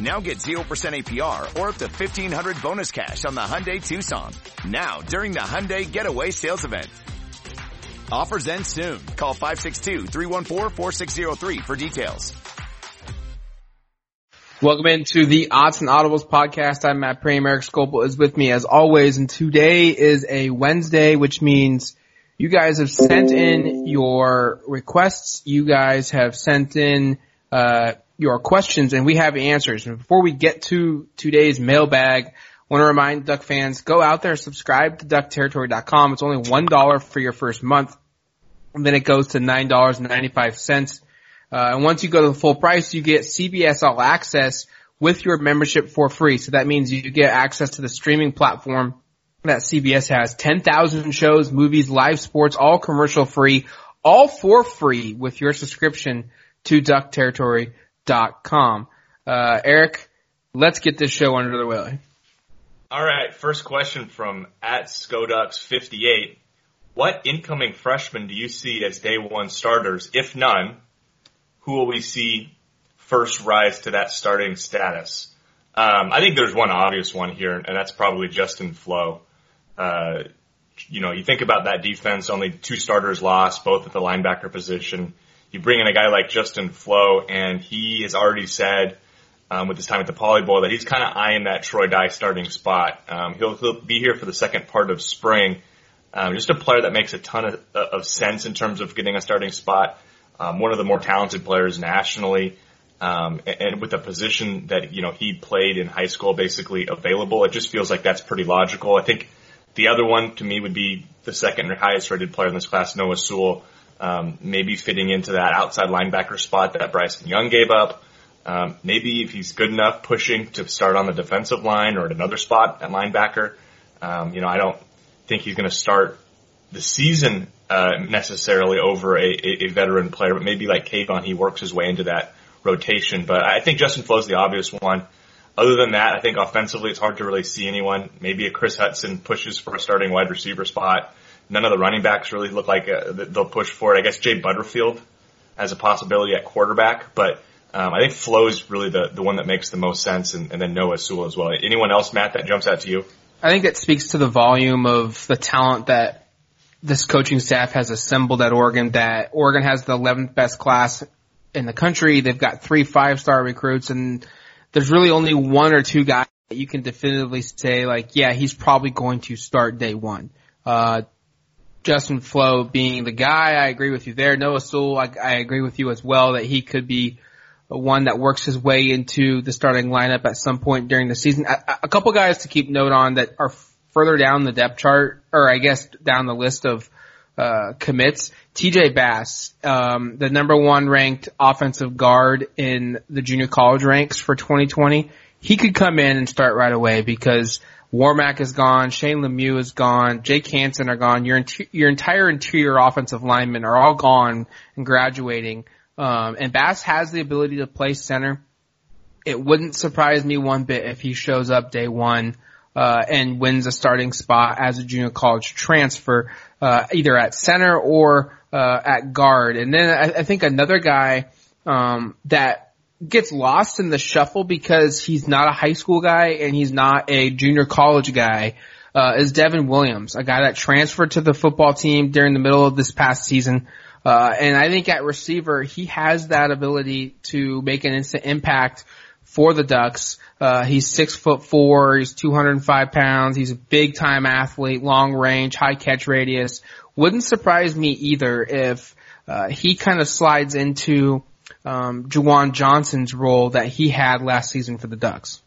Now get 0% APR or up to 1500 bonus cash on the Hyundai Tucson. Now during the Hyundai Getaway Sales Event. Offers end soon. Call 562-314-4603 for details. Welcome into the Odds and Audibles podcast. I'm Matt Prehm. Eric Skopil is with me as always, and today is a Wednesday, which means you guys have sent in your requests. You guys have sent in uh, your questions, and we have answers. And before we get to today's mailbag, I want to remind Duck fans, go out there, subscribe to DuckTerritory.com. It's only $1 for your first month. And then it goes to $9.95. Uh, and once you go to the full price, you get CBS All Access with your membership for free. So that means you get access to the streaming platform that CBS has. 10,000 shows, movies, live sports, all commercial free, all for free with your subscription to duckterritory.com. Uh, Eric, let's get this show under the way. All right, first question from at Skodux58. What incoming freshmen do you see as day one starters? If none, who will we see first rise to that starting status? Um, I think there's one obvious one here, and that's probably Justin Flowe. Uh, you know, you think about that defense, only two starters lost, both at the linebacker position. You bring in a guy like Justin Flowe, and he has already said um, with his time at the Poly Bowl that he's kind of eyeing that Troy Dye starting spot. Um, he'll, he'll be here for the second part of spring. Um, just a player that makes a ton of, of sense in terms of getting a starting spot. Um, one of the more talented players nationally, um, and, and with a position that you know he played in high school, basically available. It just feels like that's pretty logical. I think the other one to me would be the second highest rated player in this class, Noah Sewell. Um, maybe fitting into that outside linebacker spot that Bryson Young gave up. Um, maybe if he's good enough, pushing to start on the defensive line or at another spot at linebacker. Um, you know, I don't think he's going to start the season uh, necessarily over a, a, veteran player, but maybe like Kayvon, he works his way into that rotation. But I think Justin Flowe's the obvious one. Other than that, I think offensively it's hard to really see anyone. Maybe a Chris Hudson pushes for a starting wide receiver spot. None of the running backs really look like uh, they'll push for it. I guess Jay Butterfield has a possibility at quarterback, but um, I think Flowe is really the, the one that makes the most sense, and, and then Noah Sewell as well. Anyone else, Matt, that jumps out to you? I think it speaks to the volume of the talent that this coaching staff has assembled at Oregon. That Oregon has the 11th best class in the country. They've got three five star recruits, and there's really only one or two guys that you can definitively say like, yeah, he's probably going to start day one. Uh, Justin Flowe being the guy, I agree with you there. Noah Sewell, I, I agree with you as well that he could be one that works his way into the starting lineup at some point during the season. A, a couple guys to keep note on that are further down the depth chart, or I guess down the list of uh, commits. TJ Bass, um, the number one ranked offensive guard in the junior college ranks for 2020. He could come in and start right away because Warmack is gone, Shane Lemieux is gone, Jake Hanson are gone. Your your entire interior offensive linemen are all gone and graduating. Um, and Bass has the ability to play center. It wouldn't surprise me one bit if he shows up day one uh, and wins a starting spot as a junior college transfer, uh, either at center or uh, at guard. And then I, I think another guy um, that gets lost in the shuffle because he's not a high school guy and he's not a junior college guy. Uh, is Devin Williams, a guy that transferred to the football team during the middle of this past season. Uh, and I think at receiver, he has that ability to make an instant impact for the Ducks. Uh, he's six foot four. He's 205 pounds. He's a big time athlete, long range, high catch radius. Wouldn't surprise me either if, uh, he kind of slides into um, Juwan Johnson's role that he had last season for the Ducks.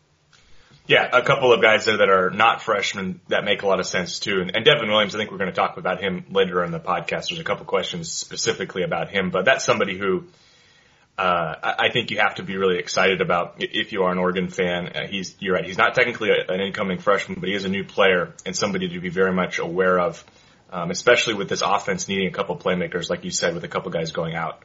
Yeah, a couple of guys there that are not freshmen that make a lot of sense too. And, and Devin Williams, I think we're going to talk about him later in the podcast. There's a couple questions specifically about him, but that's somebody who uh, I think you have to be really excited about if you are an Oregon fan. Uh, he's you're right. He's not technically a, an incoming freshman, but he is a new player and somebody to be very much aware of, um, especially with this offense needing a couple playmakers, like you said, with a couple guys going out.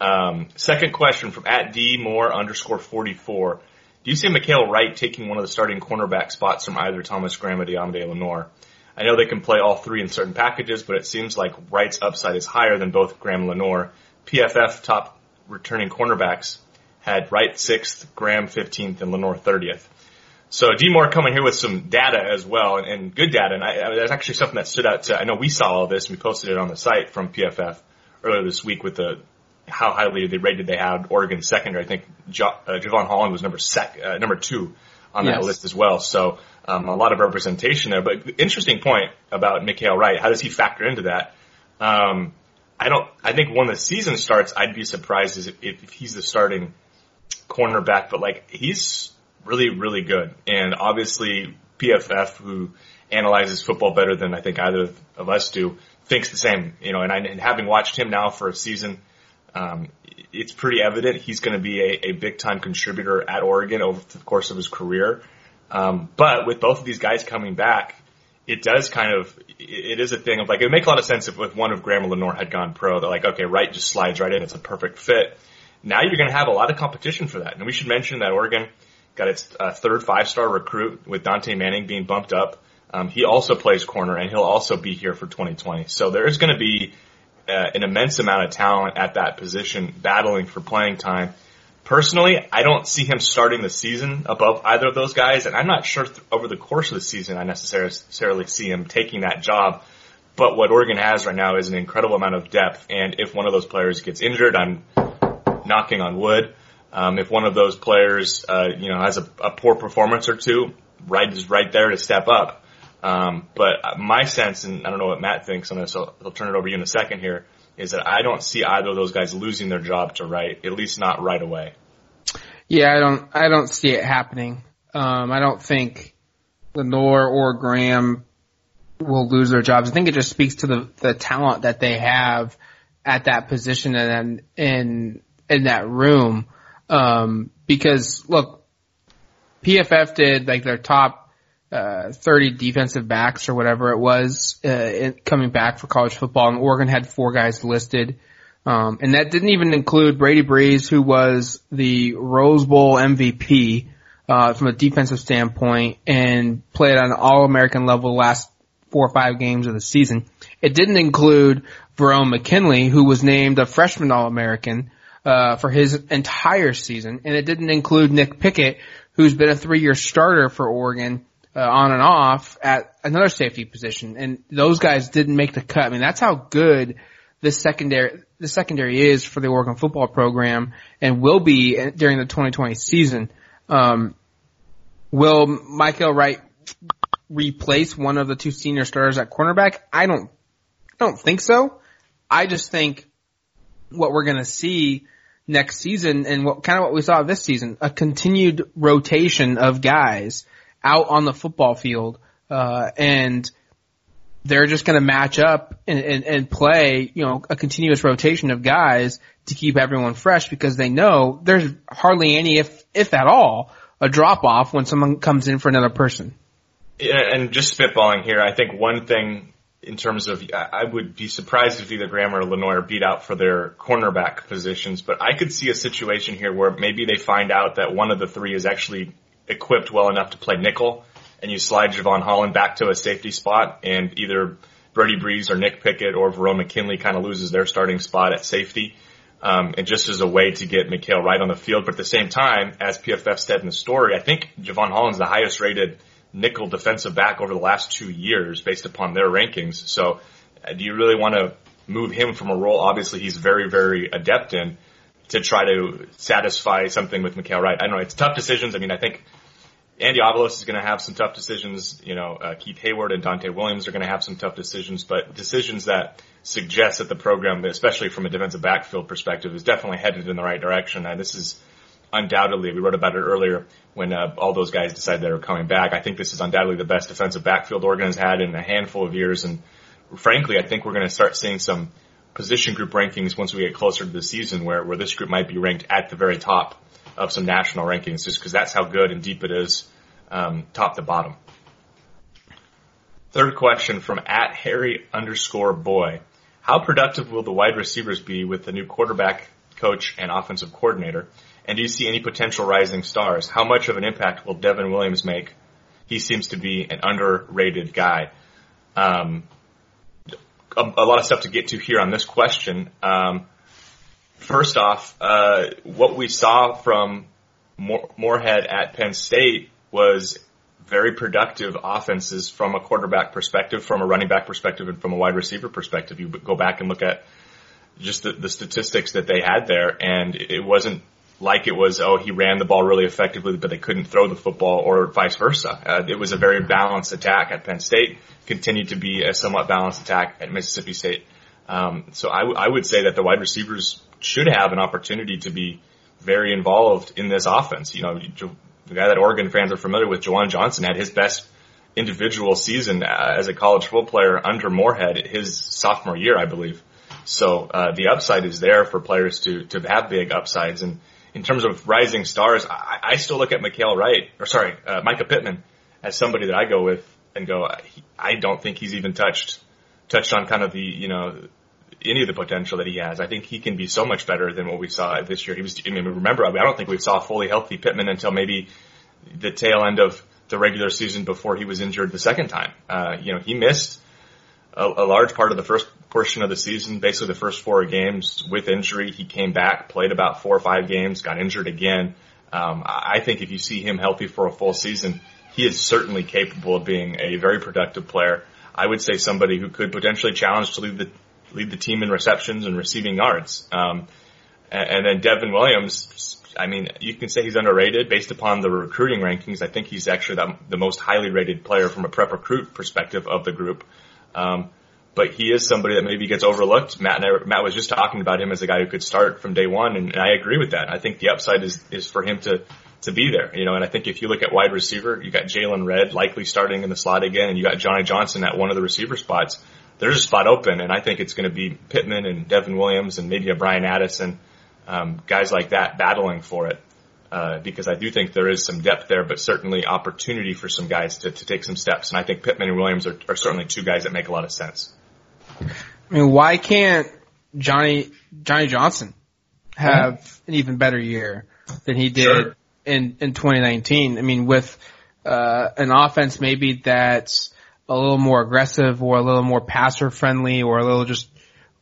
Um, second question from at D Moore underscore 44. Do you see Mykael Wright taking one of the starting cornerback spots from either Thomas Graham or Deommodore Lenoir? I know they can play all three in certain packages, but it seems like Wright's upside is higher than both Graham and Lenoir. PFF top returning cornerbacks had Wright sixth, Graham 15th, and Lenoir 30th. So D Moore coming here with some data as well, and, and good data. And I, I, that's actually something that stood out. To, I know we saw all this. And we posted it on the site from PFF earlier this week with the how highly they rated they had Oregon secondary. I think jo- uh, Jevon Holland was number sec, uh, number two on that list as well. So um, a lot of representation there. But interesting point about Mykael Wright. How does he factor into that? Um, I don't. I think when the season starts, I'd be surprised if, if he's the starting cornerback. But like he's really, really good, and obviously PFF, who analyzes football better than I think either of us do, thinks the same. You know, and, I, and having watched him now for a season, um, it's pretty evident he's going to be a, a big time contributor at Oregon over the course of his career. Um, but with both of these guys coming back, it does kind of, it is a thing of like, it would make a lot of sense if, if one of Graham and Lenoir had gone pro. They're like, okay, Wright just slides right in. It's a perfect fit. Now you're going to have a lot of competition for that. And we should mention that Oregon got its uh, third five star recruit with Dontae Manning being bumped up. Um, he also plays corner and he'll also be here for 2020. So there is going to be uh, an immense amount of talent at that position battling for playing time. Personally, I don't see him starting the season above either of those guys, and I'm not sure th- over the course of the season I necessarily see him taking that job. But what Oregon has right now is an incredible amount of depth, and if one of those players gets injured, I'm knocking on wood. Um, if one of those players, uh, you know, has a, a poor performance or two, Wright is right there to step up. Um, but my sense, and I don't know what Matt thinks on this, so I'll turn it over to you in a second here, is that I don't see either of those guys losing their job to Wright, at least not right away. Yeah, I don't, I don't see it happening. Um, I don't think Lenoir or Graham will lose their jobs. I think it just speaks to the, the talent that they have at that position and in, in that room. Um, because look, PFF did like their top uh, 30 defensive backs or whatever it was uh, in, coming back for college football, and Oregon had four guys listed. Um, and that didn't even include Brady Breeze, who was the Rose Bowl MVP uh, from a defensive standpoint and played on an All-American level the last four or five games of the season. It didn't include Verone McKinley, who was named a freshman All-American uh, for his entire season, and it didn't include Nick Pickett, who's been a three-year starter for Oregon uh, on and off at another safety position, and those guys didn't make the cut. I mean, that's how good this secondary the secondary is for the Oregon football program, and will be during the 2020 season. Um, will Mykael Wright replace one of the two senior starters at cornerback? I don't, I don't think so. I just think what we're going to see next season and what kind of what we saw this season, a continued rotation of guys out on the football field, uh, and they're just going to match up and, and, and play, you know, a continuous rotation of guys to keep everyone fresh because they know there's hardly any, if, if at all, a drop off when someone comes in for another person. And just spitballing here, I think one thing in terms of, I would be surprised if either Graham or Lenoir beat out for their cornerback positions, but I could see a situation here where maybe they find out that one of the three is actually equipped well enough to play nickel, and you slide Jevon Holland back to a safety spot, and either Brady Breeze or Nick Pickett or Verone McKinley kind of loses their starting spot at safety. Um, and just as a way to get Mykael Wright on the field. But at the same time, as PFF said in the story, I think Jevon Holland's the highest rated nickel defensive back over the last two years based upon their rankings. So uh, do you really want to move him from a role obviously he's very, very adept in to try to satisfy something with Mykael Wright? I don't know. It's tough decisions. I mean, I think Andy Avalos is going to have some tough decisions. You know, uh, Keith Heyward and Donte Williams are going to have some tough decisions, but decisions that suggest that the program, especially from a defensive backfield perspective, is definitely headed in the right direction. And this is undoubtedly, we wrote about it earlier when uh, all those guys decided they were coming back. I think this is undoubtedly the best defensive backfield Oregon has had in a handful of years. And frankly, I think we're going to start seeing some position group rankings once we get closer to the season where, where this group might be ranked at the very top of some national rankings just because that's how good and deep it is, um, top to bottom. Third question from at Harry underscore boy. How productive will the wide receivers be with the new quarterback coach and offensive coordinator? And do you see any potential rising stars? How much of an impact will Devin Williams make? He seems to be an underrated guy. Um, a, a, lot of stuff to get to here on this question. Um, first off, uh, what we saw from Moorhead at Penn State was very productive offenses from a quarterback perspective, from a running back perspective, and from a wide receiver perspective. You go back and look at just the, the statistics that they had there, and it wasn't like it was, oh, he ran the ball really effectively, but they couldn't throw the football or vice versa. Uh, it was a very balanced attack at Penn State, continued to be a somewhat balanced attack at Mississippi State. Um, so I, w- I would say that the wide receivers should have an opportunity to be very involved in this offense. You know, the guy that Oregon fans are familiar with, Juwan Johnson, had his best individual season uh, as a college football player under Moorhead his sophomore year, I believe. So uh, the upside is there for players to to have big upsides and in terms of rising stars, I, I still look at Mykael Wright, or sorry, uh, Mycah Pittman as somebody that I go with and go, I don't think he's even touched, touched on kind of the, you know, any of the potential that he has. I think he can be so much better than what we saw this year. He was, I mean, remember, I don't think we saw fully healthy Pittman until maybe the tail end of the regular season before he was injured the second time. Uh, you know, he missed a, a large part of the first portion of the season, basically the first four games with injury. He came back, played about four or five games, got injured again. Um, I think if you see him healthy for a full season, he is certainly capable of being a very productive player. I would say somebody who could potentially challenge to lead the lead the team in receptions and receiving yards. Um, and, then Devin Williams, I mean, you can say he's underrated based upon the recruiting rankings. I think he's actually the, the most highly rated player from a prep recruit perspective of the group. Um, but he is somebody that maybe gets overlooked. Matt and I, Matt was just talking about him as a guy who could start from day one, and, and I agree with that. I think the upside is is for him to to be there, you know. And I think if you look at wide receiver, you got Jaylon Redd likely starting in the slot again, and you got Johnny Johnson at one of the receiver spots. There's a spot open, and I think it's going to be Pittman and Devin Williams and maybe a Bryan Addison, um, guys like that battling for it. Uh, because I do think there is some depth there, but certainly opportunity for some guys to, to take some steps. And I think Pittman and Williams are, are certainly two guys that make a lot of sense. I mean, why can't Johnny Johnny Johnson have an even better year than he did sure. in in 2019? I mean, with uh, an offense maybe that's a little more aggressive or a little more passer friendly or a little just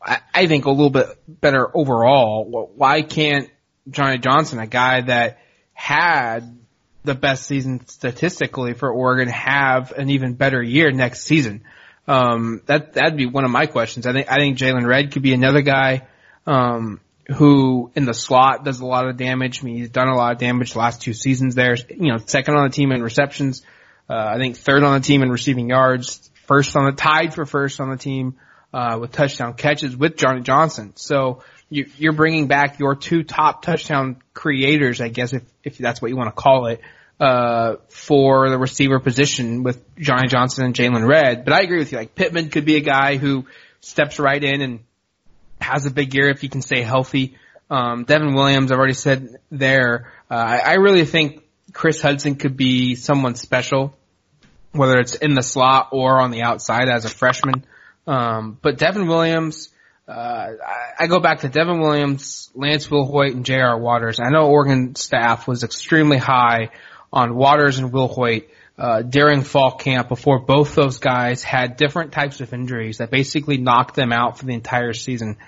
I, I think a little bit better overall. Why can't Johnny Johnson, a guy that had the best season statistically for Oregon, have an even better year next season? Um, that that'd be one of my questions. I think I think Jaylon Redd could be another guy um, who in the slot does a lot of damage. I mean, he's done a lot of damage the last two seasons. There, you know, second on the team in receptions. Uh, I think third on the team in receiving yards. First on the tied for first on the team uh, with touchdown catches with Johnny Johnson. So you, you're bringing back your two top touchdown creators, I guess, if if that's what you want to call it uh, for the receiver position with Johnny Johnson and Jaylon Redd. But I agree with you. Like Pittman could be a guy who steps right in and has a big year if he can stay healthy. Um, Devin Williams, I've already said there. Uh, I, I really think Chris Hudson could be someone special, whether it's in the slot or on the outside as a freshman. Um, but Devin Williams, uh, I, I go back to Devin Williams, Lance Wilhoite, and J.R. Waters. I know Oregon staff was extremely high on Waters and Wilhoite uh, during fall camp before both those guys had different types of injuries that basically knocked them out for the entire season.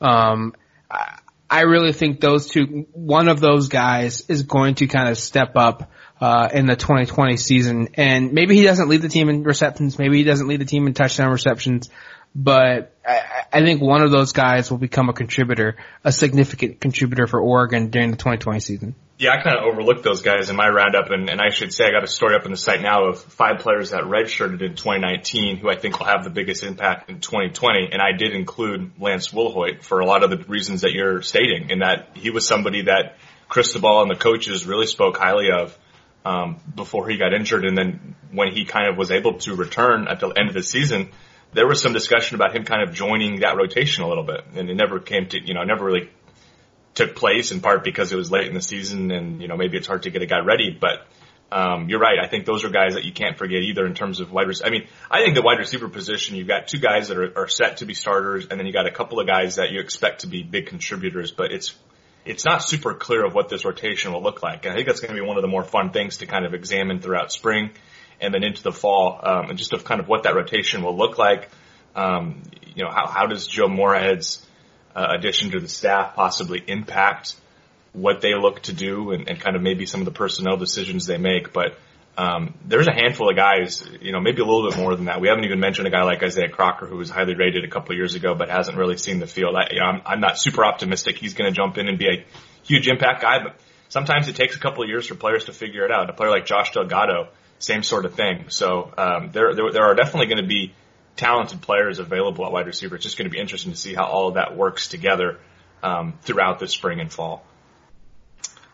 Um, I really think those two, one of those guys is going to kind of step up uh, in the 2020 season, and maybe he doesn't lead the team in receptions, maybe he doesn't lead the team in touchdown receptions, but I, I think one of those guys will become a contributor, a significant contributor for Oregon during the 2020 season. Yeah, I kind of overlooked those guys in my roundup, and, and I should say I got a story up on the site now of five players that redshirted in 2019 who I think will have the biggest impact in 2020, and I did include Lance Wilhoite for a lot of the reasons that you're stating, in that he was somebody that Cristobal and the coaches really spoke highly of um, before he got injured, and then when he kind of was able to return at the end of the season, there was some discussion about him kind of joining that rotation a little bit, and it never came to, you know, never really took place in part because it was late in the season and, you know, maybe it's hard to get a guy ready, but, um, you're right. I think those are guys that you can't forget either in terms of wide receiver. I mean, I think the wide receiver position, you've got two guys that are, are set to be starters and then you got a couple of guys that you expect to be big contributors, but it's, it's not super clear of what this rotation will look like. And I think that's going to be one of the more fun things to kind of examine throughout spring and then into the fall, um, and just of kind of what that rotation will look like. Um, you know, how, how does Joe Moorhead's, uh, addition to the staff possibly impact what they look to do and, and kind of maybe some of the personnel decisions they make. But um, there's a handful of guys, you know, maybe a little bit more than that. We haven't even mentioned a guy like Isaiah Crocker, who was highly rated a couple of years ago, but hasn't really seen the field. I, you know, I'm, I'm not super optimistic he's going to jump in and be a huge impact guy, but sometimes it takes a couple of years for players to figure it out. A player like Josh Delgado, same sort of thing. So um, there, there, there are definitely going to be talented players available at wide receiver. It's just going to be interesting to see how all of that works together um, throughout the spring and fall.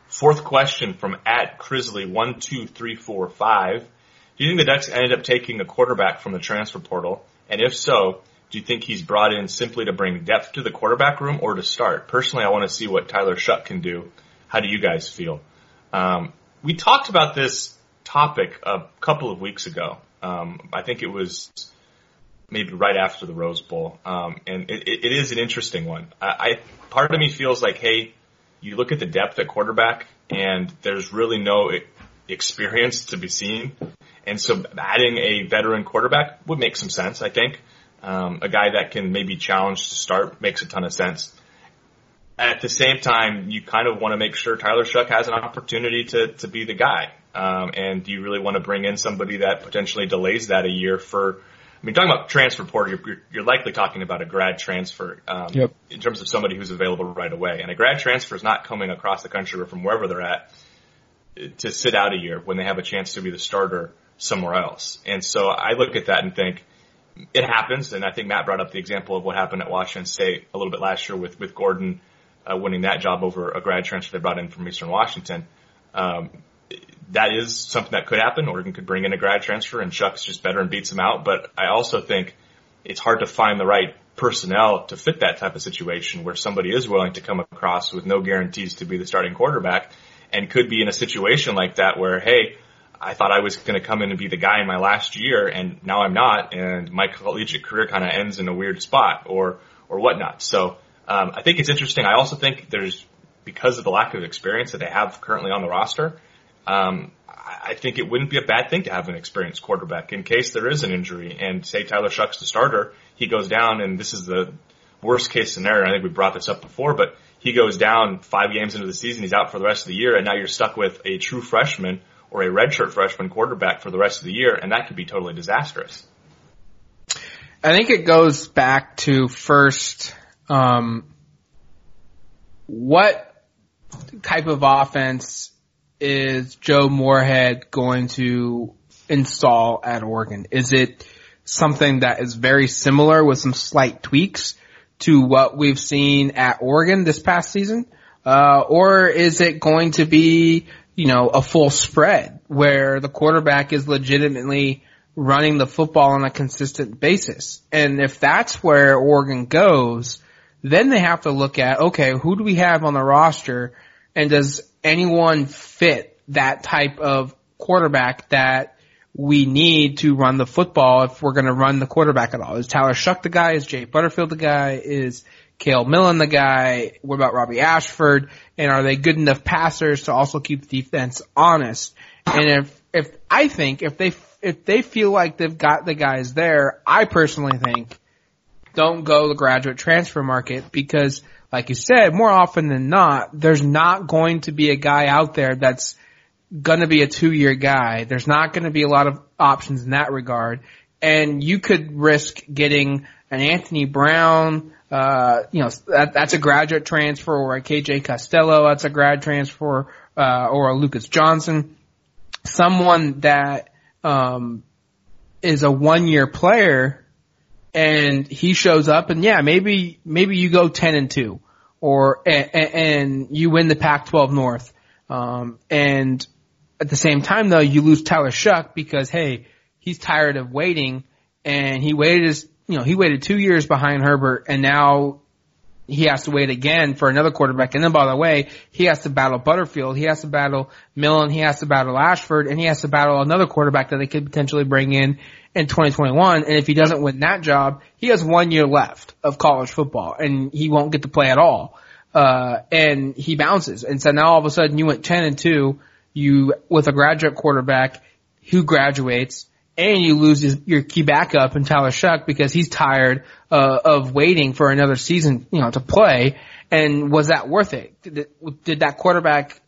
Fourth question from at Crisley one two three four five. Do you think the Ducks ended up taking a quarterback from the transfer portal? And if so, do you think he's brought in simply to bring depth to the quarterback room or to start? Personally, I want to see what Tyler Shough can do. How do you guys feel? Um, we talked about this topic a couple of weeks ago. Um, I think it was maybe right after the Rose Bowl. Um, and it, it is an interesting one. I, I, part of me feels like, hey, you look at the depth at quarterback and there's really no experience to be seen. And so adding a veteran quarterback would make some sense, I think. Um, a guy that can maybe challenge to start makes a ton of sense. At the same time, you kind of want to make sure Tyler Shough has an opportunity to, to be the guy. Um, and do you really want to bring in somebody that potentially delays that a year for I mean, talking about transfer portal, you're, you're likely talking about a grad transfer um, yep. in terms of somebody who's available right away. And a grad transfer is not coming across the country or from wherever they're at to sit out a year when they have a chance to be the starter somewhere else. And so I look at that and think it happens. And I think Matt brought up the example of what happened at Washington State a little bit last year with with Gordon uh, winning that job over a grad transfer they brought in from Eastern Washington. Um, that is something that could happen. Oregon could bring in a grad transfer and Shough's just better and beats him out. But I also think it's hard to find the right personnel to fit that type of situation where somebody is willing to come across with no guarantees to be the starting quarterback and could be in a situation like that where, hey, I thought I was going to come in and be the guy in my last year and now I'm not and my collegiate career kind of ends in a weird spot or, or whatnot. So, um, I think it's interesting. I also think there's, because of the lack of experience that they have currently on the roster, um, I think it wouldn't be a bad thing to have an experienced quarterback in case there is an injury and say Tyler Shough's the starter, he goes down and this is the worst case scenario. I think we brought this up before, but he goes down five games into the season, he's out for the rest of the year and now you're stuck with a true freshman or a redshirt freshman quarterback for the rest of the year and that could be totally disastrous. I think it goes back to first, um, what type of offense is Joe Moorhead going to install at Oregon? Is it something that is very similar with some slight tweaks to what we've seen at Oregon this past season? Uh, or is it going to be, you know, a full spread where the quarterback is legitimately running the football on a consistent basis? And if that's where Oregon goes, then they have to look at, okay, who do we have on the roster and does anyone fit that type of quarterback that we need to run the football if we're going to run the quarterback at all? Is Tyler Shough the guy? Is Jay Butterfield the guy? Is Cale Millen the guy? What about Robbie Ashford? And are they good enough passers to also keep the defense honest? And if, if I think if they, if they feel like they've got the guys there, I personally think don't go the graduate transfer market because like you said, more often than not, there's not going to be a guy out there that's going to be a two year guy. There's not going to be a lot of options in that regard. And you could risk getting an Anthony Brown, uh, you know, that, that's a graduate transfer or a KJ Costello, that's a grad transfer uh, or a Lucas Johnson, someone that um, is a one year player and he shows up and yeah, maybe maybe you go ten and two or and, and you win the Pac-12 North. Um, and at the same time though, you lose Tyler Shough because hey, he's tired of waiting and he waited his you know, he waited two years behind Herbert and now he has to wait again for another quarterback. And then by the way, he has to battle Butterfield, he has to battle Millen, he has to battle Ashford, and he has to battle another quarterback that they could potentially bring in in 2021. And if he doesn't win that job, he has one year left of college football and he won't get to play at all. Uh, and he bounces. And so now all of a sudden you went 10 and 2, you, with a graduate quarterback who graduates, and you lose his, your key backup in Tyler Shough because he's tired uh, of waiting for another season, you know, to play. And was that worth it? Did, did that quarterback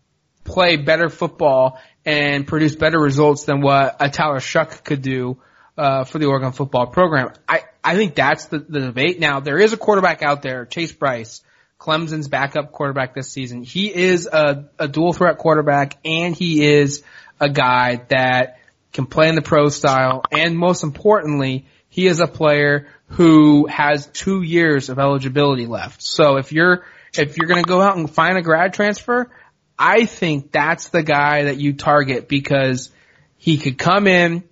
play better football and produce better results than what a Tyler Shough could do uh, for the Oregon football program? I I think that's the, the debate. Now there is a quarterback out there, Chase Brice. Clemson's backup quarterback this season. He is a, a dual threat quarterback and he is a guy that can play in the pro style, and most importantly, he is a player who has two years of eligibility left. So if you're if you're going to go out and find a grad transfer, I think that's the guy that you target because he could come in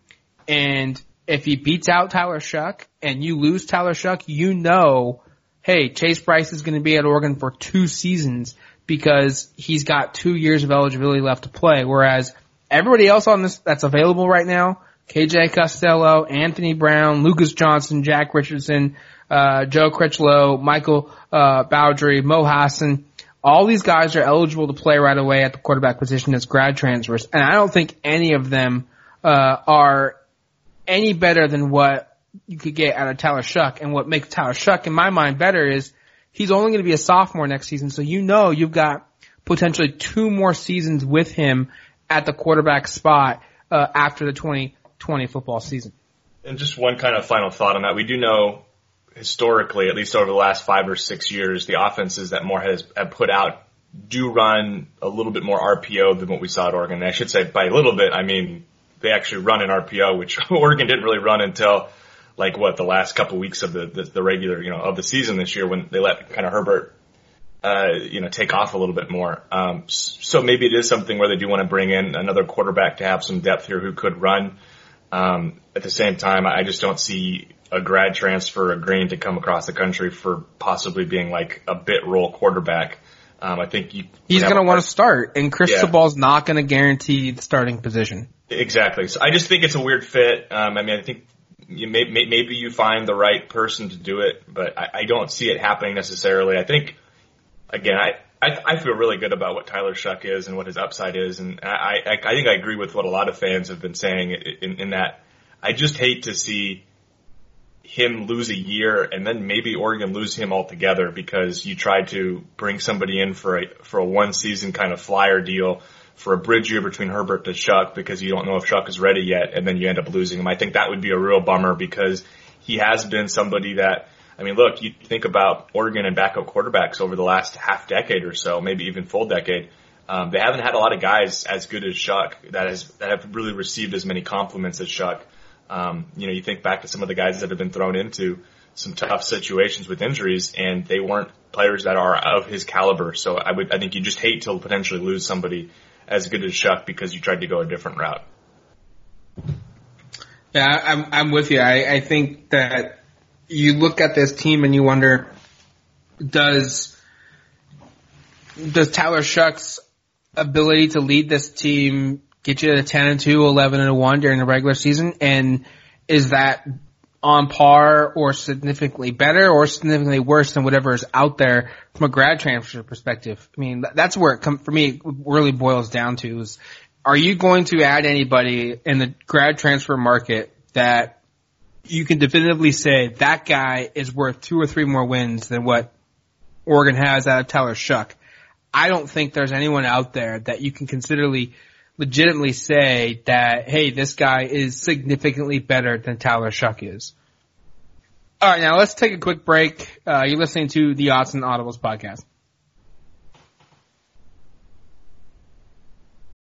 and if he beats out Tyler Shough and you lose Tyler Shough, you know, hey, Chase Brice is going to be at Oregon for two seasons because he's got two years of eligibility left to play. Whereas Everybody else on this that's available right now, KJ Costello, Anthony Brown, Lucas Johnson, Jack Richardson, uh, Joe Critchlow, Michael uh, Bowdry, Mo Hassan, all these guys are eligible to play right away at the quarterback position as grad transfers, and I don't think any of them uh, are any better than what you could get out of Tyler Shough. And what makes Tyler Shough, in my mind, better is he's only going to be a sophomore next season, so you know you've got potentially two more seasons with him at the quarterback spot uh, after the 2020 football season. And just one kind of final thought on that. We do know historically, at least over the last five or six years, the offenses that Moore has have put out do run a little bit more RPO than what we saw at Oregon. And I should say by a little bit, I mean they actually run an RPO, which Oregon didn't really run until like what the last couple weeks of the, the the regular you know of the season this year when they let kind of Herbert uh, you know, take off a little bit more. Um, so maybe it is something where they do want to bring in another quarterback to have some depth here who could run. Um, at the same time, I just don't see a grad transfer agreeing to come across the country for possibly being like a bit role quarterback. Um, I think you, he's going to want to start, and Chris yeah. not going to guarantee the starting position. Exactly. So I just think it's a weird fit. Um, I mean, I think you may, may, maybe you find the right person to do it, but I, I don't see it happening necessarily. I think again, I, I, I feel really good about what Tyler Shough is and what his upside is, and I, I, I think I agree with what a lot of fans have been saying in, in that I just hate to see him lose a year and then maybe Oregon lose him altogether because you tried to bring somebody in for a for a one season kind of flyer deal for a bridge year between Herbert to Shough because you don't know if Shough is ready yet and then you end up losing him. I think that would be a real bummer because he has been somebody that I mean, look, you think about Oregon and backup quarterbacks over the last half decade or so, maybe even full decade. Um, they haven't had a lot of guys as good as Shough that has that have really received as many compliments as Shough. Um, you know, you think back to some of the guys that have been thrown into some tough situations with injuries, and they weren't players that are of his caliber. So I would, I think you just hate to potentially lose somebody as good as Shough because you tried to go a different route. Yeah, I'm I'm with you. I, I think that you look at this team and you wonder, does does Tyler Shough's ability to lead this team get you to 10 and 2, 11 and 1 during the regular season? And is that on par or significantly better or significantly worse than whatever is out there from a grad transfer perspective? I mean, that's where it come, for me, really boils down to is, are you going to add anybody in the grad transfer market that you can definitively say that guy is worth two or three more wins than what Oregon has out of Tyler Shough? I don't think there's anyone out there that you can considerably legitimately say that, hey, this guy is significantly better than Tyler Shough is. All right, now let's take a quick break. Uh, you're listening to the Odds and Audibles podcast.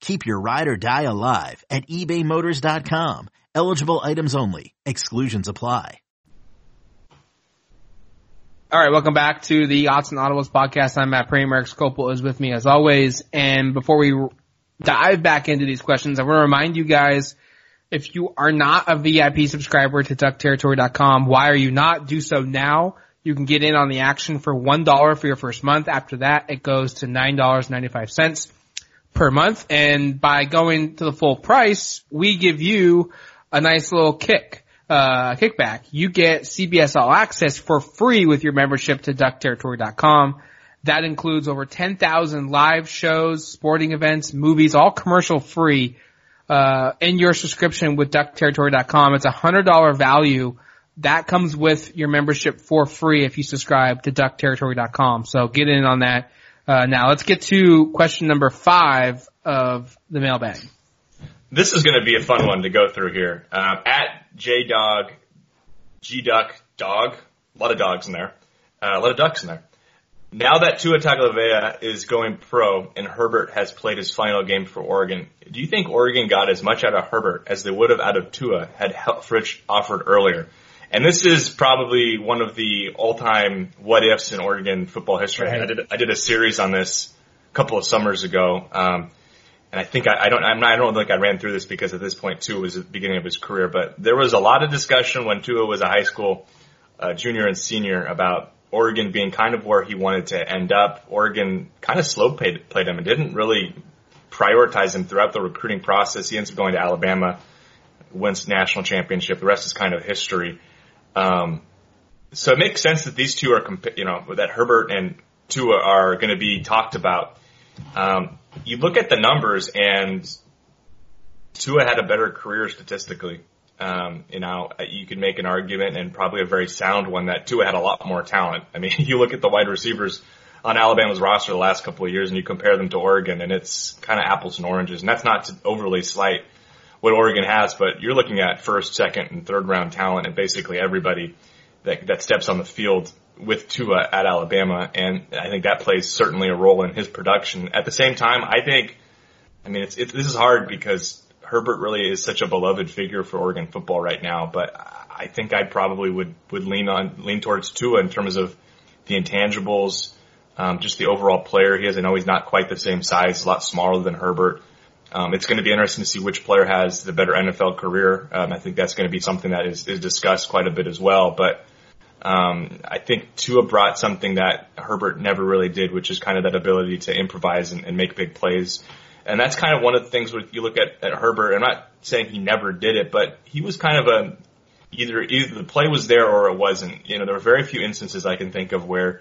Keep your ride or die alive at ebaymotors.com. Eligible items only. Exclusions apply. All right, welcome back to the Odds and Audibles podcast. I'm Matt Pramer. Skopil is with me as always. And before we dive back into these questions, I want to remind you guys, if you are not a VIP subscriber to duckterritory.com, why are you not? Do so now. You can get in on the action for $1 for your first month. After that, it goes to $9.95 per month. And by going to the full price, we give you a nice little kick, uh, kickback. You get CBS All Access for free with your membership to duckterritory.com. That includes over 10,000 live shows, sporting events, movies, all commercial free, uh, in your subscription with duckterritory.com. It's a hundred dollar value. That comes with your membership for free if you subscribe to duckterritory.com. So get in on that. Uh, now let's get to question number five of the mailbag. This is going to be a fun one to go through here. Uh, at JDog, GDuck Dog, a lot of dogs in there, uh, a lot of ducks in there. Now that Tua Tagovailoa is going pro and Herbert has played his final game for Oregon, do you think Oregon got as much out of Herbert as they would have out of Tua had Helfrich offered earlier? And this is probably one of the all-time what ifs in Oregon football history. Right. I did I did a series on this a couple of summers ago, um, and I think I, I don't I'm not, I don't think I ran through this because at this point Tua was at the beginning of his career, but there was a lot of discussion when Tua was a high school uh, junior and senior about Oregon being kind of where he wanted to end up. Oregon kind of slow played, played him and didn't really prioritize him throughout the recruiting process. He ends up going to Alabama, wins national championship. The rest is kind of history. Um, so it makes sense that these two are, you know, that Herbert and Tua are going to be talked about. Um, you look at the numbers and Tua had a better career statistically. Um, you know, you could make an argument and probably a very sound one that Tua had a lot more talent. I mean, you look at the wide receivers on Alabama's roster the last couple of years and you compare them to Oregon and it's kind of apples and oranges. And that's not to overly slight what Oregon has, but you're looking at first, second, and third round talent and basically everybody that, that steps on the field with Tua at Alabama. And I think that plays certainly a role in his production. At the same time, I think, I mean, it's, this is hard because Herbert really is such a beloved figure for Oregon football right now, but I think I probably would, would lean on, lean towards Tua in terms of the intangibles, um, just the overall player he is. I know he's not quite the same size, a lot smaller than Herbert. Um, it's going to be interesting to see which player has the better NFL career. Um, I think that's going to be something that is, is discussed quite a bit as well. But um, I think Tua brought something that Herbert never really did, which is kind of that ability to improvise and, and make big plays. And that's kind of one of the things when you look at, at Herbert. I'm not saying he never did it, but he was kind of a either either the play was there or it wasn't. You know, there were very few instances I can think of where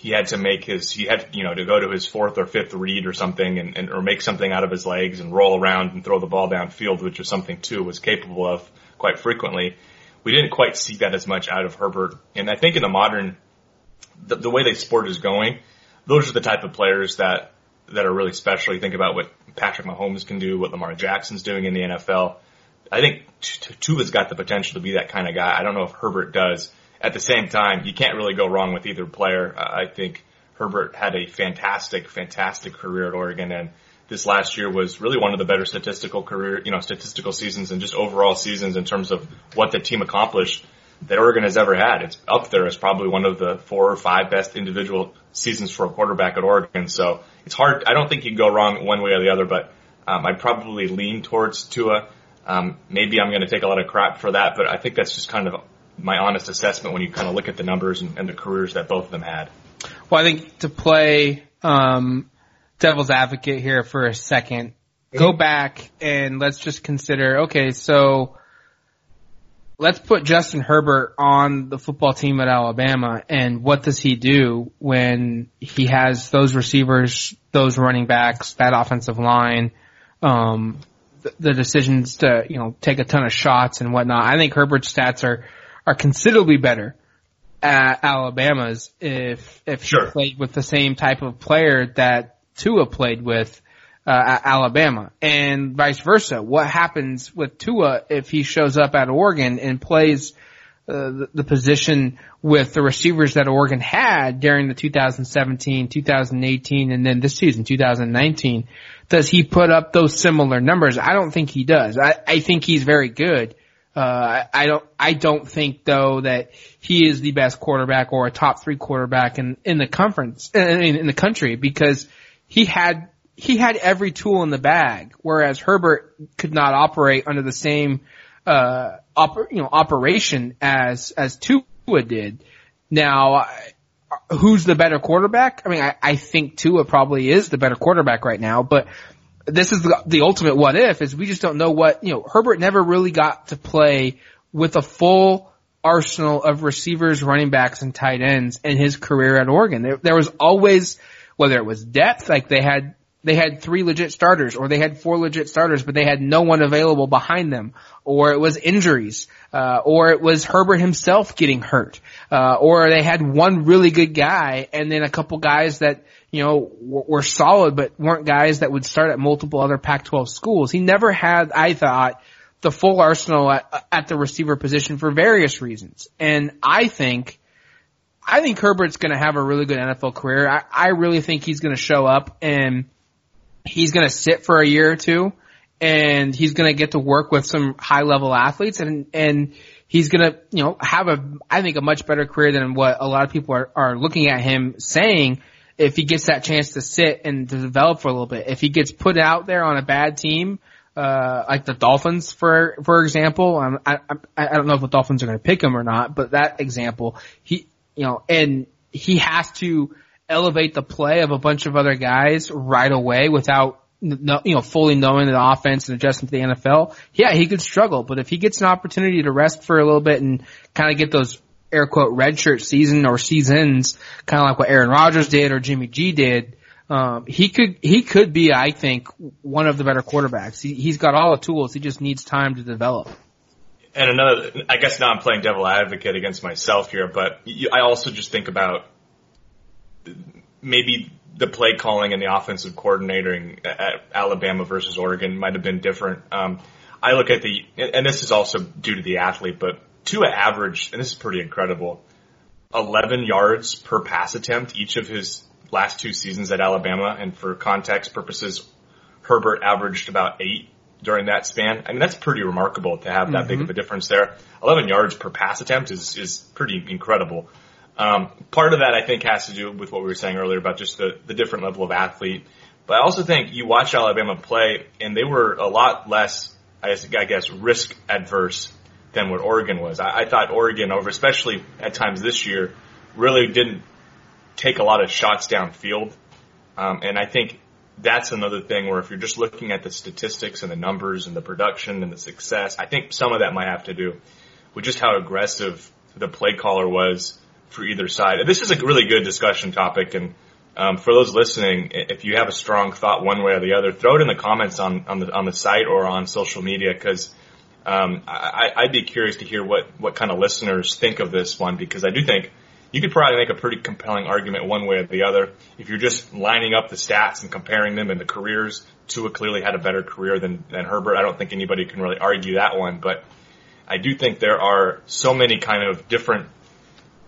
he had to make his, he had, you know, to go to his fourth or fifth read or something and, and, or make something out of his legs and roll around and throw the ball downfield, which is something Tua was capable of quite frequently. We didn't quite see that as much out of Herbert. And I think in the modern, the, the way the sport is going, those are the type of players that, that are really special. You think about what Patrick Mahomes can do, what Lamar Jackson's doing in the NFL. I think Tua's got the potential to be that kind of guy. I don't know if Herbert does at the same time, you can't really go wrong with either player. I think Herbert had a fantastic, fantastic career at Oregon and this last year was really one of the better statistical career, you know, statistical seasons and just overall seasons in terms of what the team accomplished that Oregon has ever had. It's up there as probably one of the four or five best individual seasons for a quarterback at Oregon. So it's hard. I don't think you can go wrong one way or the other, but um, I'd probably lean towards Tua. Um, maybe I'm going to take a lot of crap for that, but I think that's just kind of my honest assessment when you kind of look at the numbers and, and the careers that both of them had. Well, I think to play um, devil's advocate here for a 2nd go back and let's just consider. Okay, so let's put Justin Herbert on the football team at Alabama, and what does he do when he has those receivers, those running backs, that offensive line? Um, the, the decisions to you know take a ton of shots and whatnot. I think Herbert's stats are are considerably better at Alabama's if if sure. he played with the same type of player that Tua played with uh, at Alabama, and vice versa. What happens with Tua if he shows up at Oregon and plays uh, the, the position with the receivers that Oregon had during the 2017, 2018, and then this season, 2019? Does he put up those similar numbers? I don't think he does. I, I think he's very good. Uh, I don't, I don't think though that he is the best quarterback or a top three quarterback in, in the conference, in, in the country because he had, he had every tool in the bag, whereas Herbert could not operate under the same, uh, oper, you know, operation as, as Tua did. Now, who's the better quarterback? I mean, I, I think Tua probably is the better quarterback right now, but this is the, the ultimate what if is we just don't know what, you know, Herbert never really got to play with a full arsenal of receivers, running backs, and tight ends in his career at Oregon. There, there was always, whether it was depth, like they had, they had three legit starters or they had four legit starters, but they had no one available behind them or it was injuries, uh, or it was Herbert himself getting hurt, uh, or they had one really good guy and then a couple guys that, you know, were solid, but weren't guys that would start at multiple other Pac-12 schools. He never had, I thought, the full arsenal at, at the receiver position for various reasons. And I think, I think Herbert's going to have a really good NFL career. I, I really think he's going to show up and he's going to sit for a year or two and he's going to get to work with some high level athletes and, and he's going to, you know, have a, I think a much better career than what a lot of people are, are looking at him saying if he gets that chance to sit and to develop for a little bit. If he gets put out there on a bad team, uh, like the Dolphins, for for example, um, I, I I don't know if the Dolphins are going to pick him or not, but that example, he you know, and he has to elevate the play of a bunch of other guys right away without you know, fully knowing the offense and adjusting to the NFL, yeah, he could struggle. But if he gets an opportunity to rest for a little bit and kind of get those air quote redshirt season or seasons, kind of like what Aaron Rodgers did or Jimmy G did. Um, he could he could be, I think, one of the better quarterbacks. He, he's got all the tools. He just needs time to develop. And another, I guess now I'm playing devil advocate against myself here, but I also just think about maybe the play calling and the offensive coordinating at Alabama versus Oregon might have been different. Um, I look at the, and this is also due to the athlete, but Tua averaged, and this is pretty incredible, 11 yards per pass attempt each of his last two seasons at Alabama. And for context purposes, Herbert averaged about eight during that span. I mean, that's pretty remarkable to have that mm-hmm. big of a difference there. 11 yards per pass attempt is, is pretty incredible. Um, part of that I think has to do with what we were saying earlier about just the, the different level of athlete. But I also think you watch Alabama play and they were a lot less, I guess, risk adverse than what Oregon was. I, I thought Oregon over, especially at times this year, really didn't take a lot of shots downfield. Um, and I think that's another thing where if you're just looking at the statistics and the numbers and the production and the success, I think some of that might have to do with just how aggressive the play caller was for either side. This is a really good discussion topic, and um, for those listening, if you have a strong thought one way or the other, throw it in the comments on on the on the site or on social media because um, I, I'd be curious to hear what what kind of listeners think of this one because I do think you could probably make a pretty compelling argument one way or the other. If you're just lining up the stats and comparing them and the careers, Tua clearly had a better career than, than Herbert. I don't think anybody can really argue that one, but I do think there are so many kind of different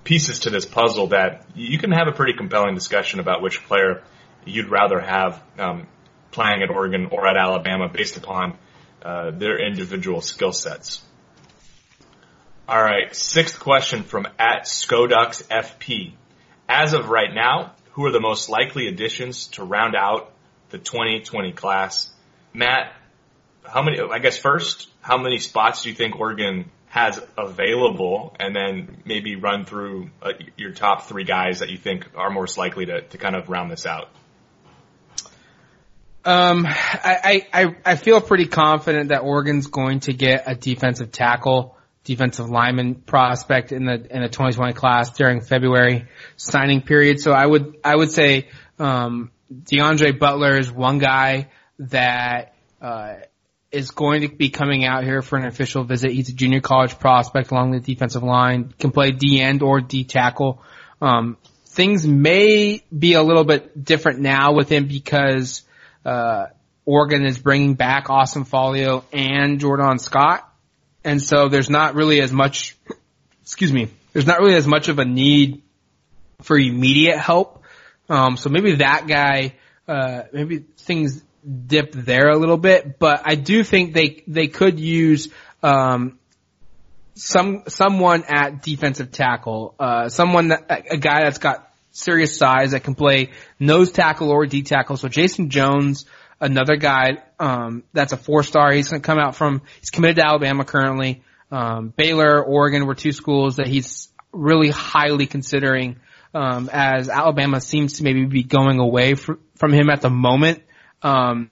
pieces to this puzzle that you can have a pretty compelling discussion about which player you'd rather have um, playing at Oregon or at Alabama based upon their individual skill sets. All right, sixth question from at Skodux FP. As of right now, who are the most likely additions to round out the 2020 class? Matt, how many? I guess first, how many spots do you think Oregon has available, and then maybe run through uh, your top three guys that you think are most likely to, to kind of round this out? Um, I, I, I feel pretty confident that Oregon's going to get a defensive tackle defensive lineman prospect in the in the 2020 class during February signing period. So I would I would say um, DeAndre Butler is one guy that uh, is going to be coming out here for an official visit. He's a junior college prospect along the defensive line, can play D end or D tackle. Um, things may be a little bit different now with him because uh, Oregon is bringing back Austin Faoliu and Jordan Scott and so there's not really as much, excuse me, there's not really as much of a need for immediate help. Um, so maybe that guy, uh, maybe things dip there a little bit, but I do think they, they could use, um, some, someone at defensive tackle, uh, someone that, a guy that's got serious size that can play nose tackle or D tackle. So Jason Jones, another guy um, that's a four star. He's going to come out from he's committed to Alabama currently. Um, Baylor, Oregon were two schools that he's really highly considering. Um, as Alabama seems to maybe be going away fr- from him at the moment. Um,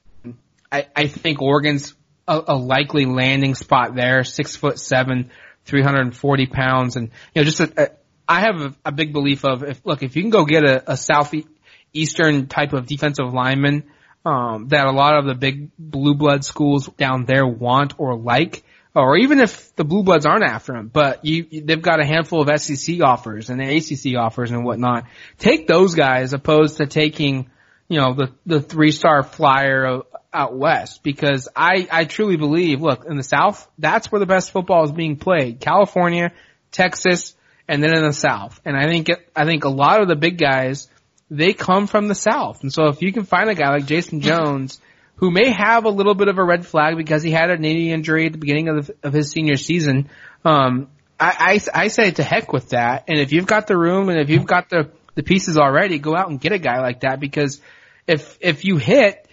I, I think Oregon's a, a likely landing spot there. Six foot seven, 340 pounds, and you know just a, a I have a, a big belief of if look if you can go get a, a southeastern type of defensive lineman um, that a lot of the big blue blood schools down there want or like, or even if the blue bloods aren't after them, but you, they've got a handful of SEC offers and ACC offers and whatnot. Take those guys opposed to taking, you know, the, the three star flyer out west because I, I truly believe, look, in the South, that's where the best football is being played. California, Texas, and then in the South. And I think, I think a lot of the big guys, they come from the South. And so if you can find a guy like Jason Jones, who may have a little bit of a red flag because he had a knee injury at the beginning of, the, of his senior season, um, I, I, I say to heck with that. And if you've got the room and if you've got the, the pieces already, go out and get a guy like that because if, if you hit,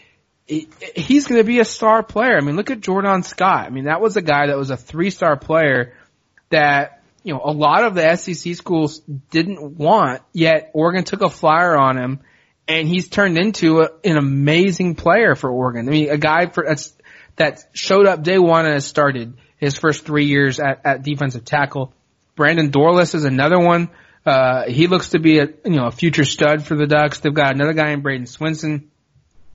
he's going to be a star player. I mean, look at Jordan Scott. I mean, that was a guy that was a three star player that you know, a lot of the SEC schools didn't want, yet Oregon took a flyer on him and he's turned into a, an amazing player for Oregon. I mean, a guy for, that's, that showed up day one and has started his first three years at, at defensive tackle. Brandon Dorlus is another one. Uh, he looks to be a, you know, a future stud for the Ducks. They've got another guy in Bradyn Swinson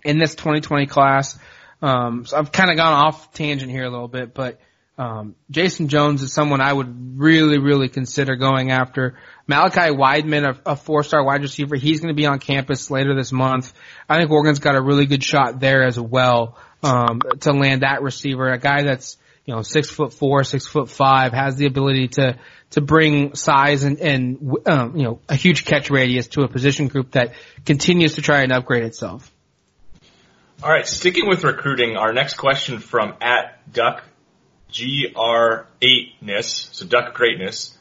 in this 2020 class. Um, so I've kind of gone off tangent here a little bit, but, um, Jason Jones is someone I would really, really consider going after. Malachi Wideman, a, a four-star wide receiver, he's going to be on campus later this month. I think Oregon's got a really good shot there as well um, to land that receiver, a guy that's you know six foot four, six foot five, has the ability to to bring size and, and um, you know a huge catch radius to a position group that continues to try and upgrade itself. All right, sticking with recruiting, our next question from at Duck GR8ness, so Duck Greatness.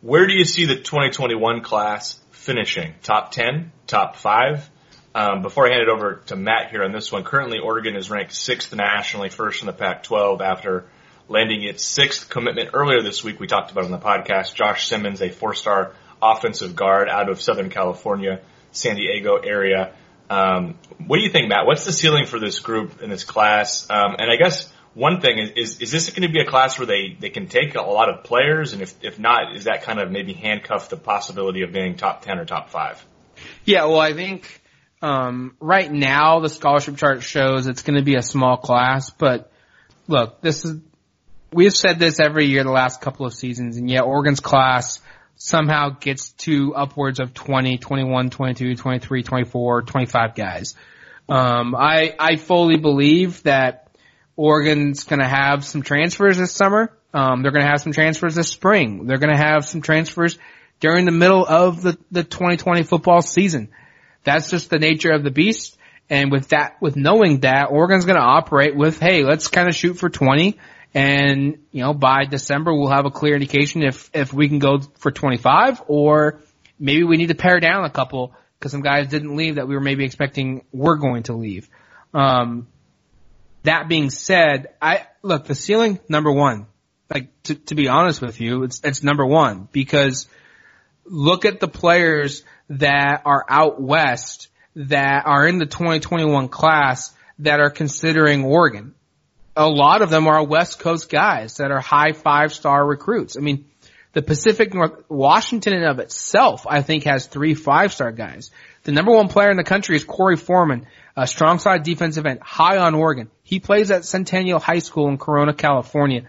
Where do you see the 2021 class finishing? Top 10? Top 5? Um, before I hand it over to Matt here on this one, currently Oregon is ranked sixth nationally, first in the Pac-12 after landing its sixth commitment earlier this week. We talked about on the podcast. Josh Simmons, a four-star offensive guard out of Southern California, San Diego area. Um, what do you think, Matt? What's the ceiling for this group in this class? Um, and I guess one thing is, is, is this going to be a class where they, they can take a lot of players? And if, if not, is that kind of maybe handcuff the possibility of being top 10 or top five? Yeah, well, I think, um, right now the scholarship chart shows it's going to be a small class, but look, this is, we've said this every year the last couple of seasons, and yet Oregon's class somehow gets to upwards of 20, 21, 22, 23, 24, 25 guys. Um, I, I fully believe that Oregon's gonna have some transfers this summer. Um, they're gonna have some transfers this spring. They're gonna have some transfers during the middle of the, the 2020 football season. That's just the nature of the beast. And with that, with knowing that, Oregon's gonna operate with, hey, let's kind of shoot for 20. And, you know, by December, we'll have a clear indication if, if we can go for 25 or maybe we need to pare down a couple because some guys didn't leave that we were maybe expecting were going to leave. Um, that being said, I look the ceiling number one. Like to, to be honest with you, it's it's number one because look at the players that are out west that are in the 2021 class that are considering Oregon. A lot of them are West Coast guys that are high five star recruits. I mean, the Pacific North, Washington in of itself, I think has three five-star guys. The number one player in the country is Korey Foreman, a strong side defensive end, high on Oregon. He plays at Centennial High School in Corona, California.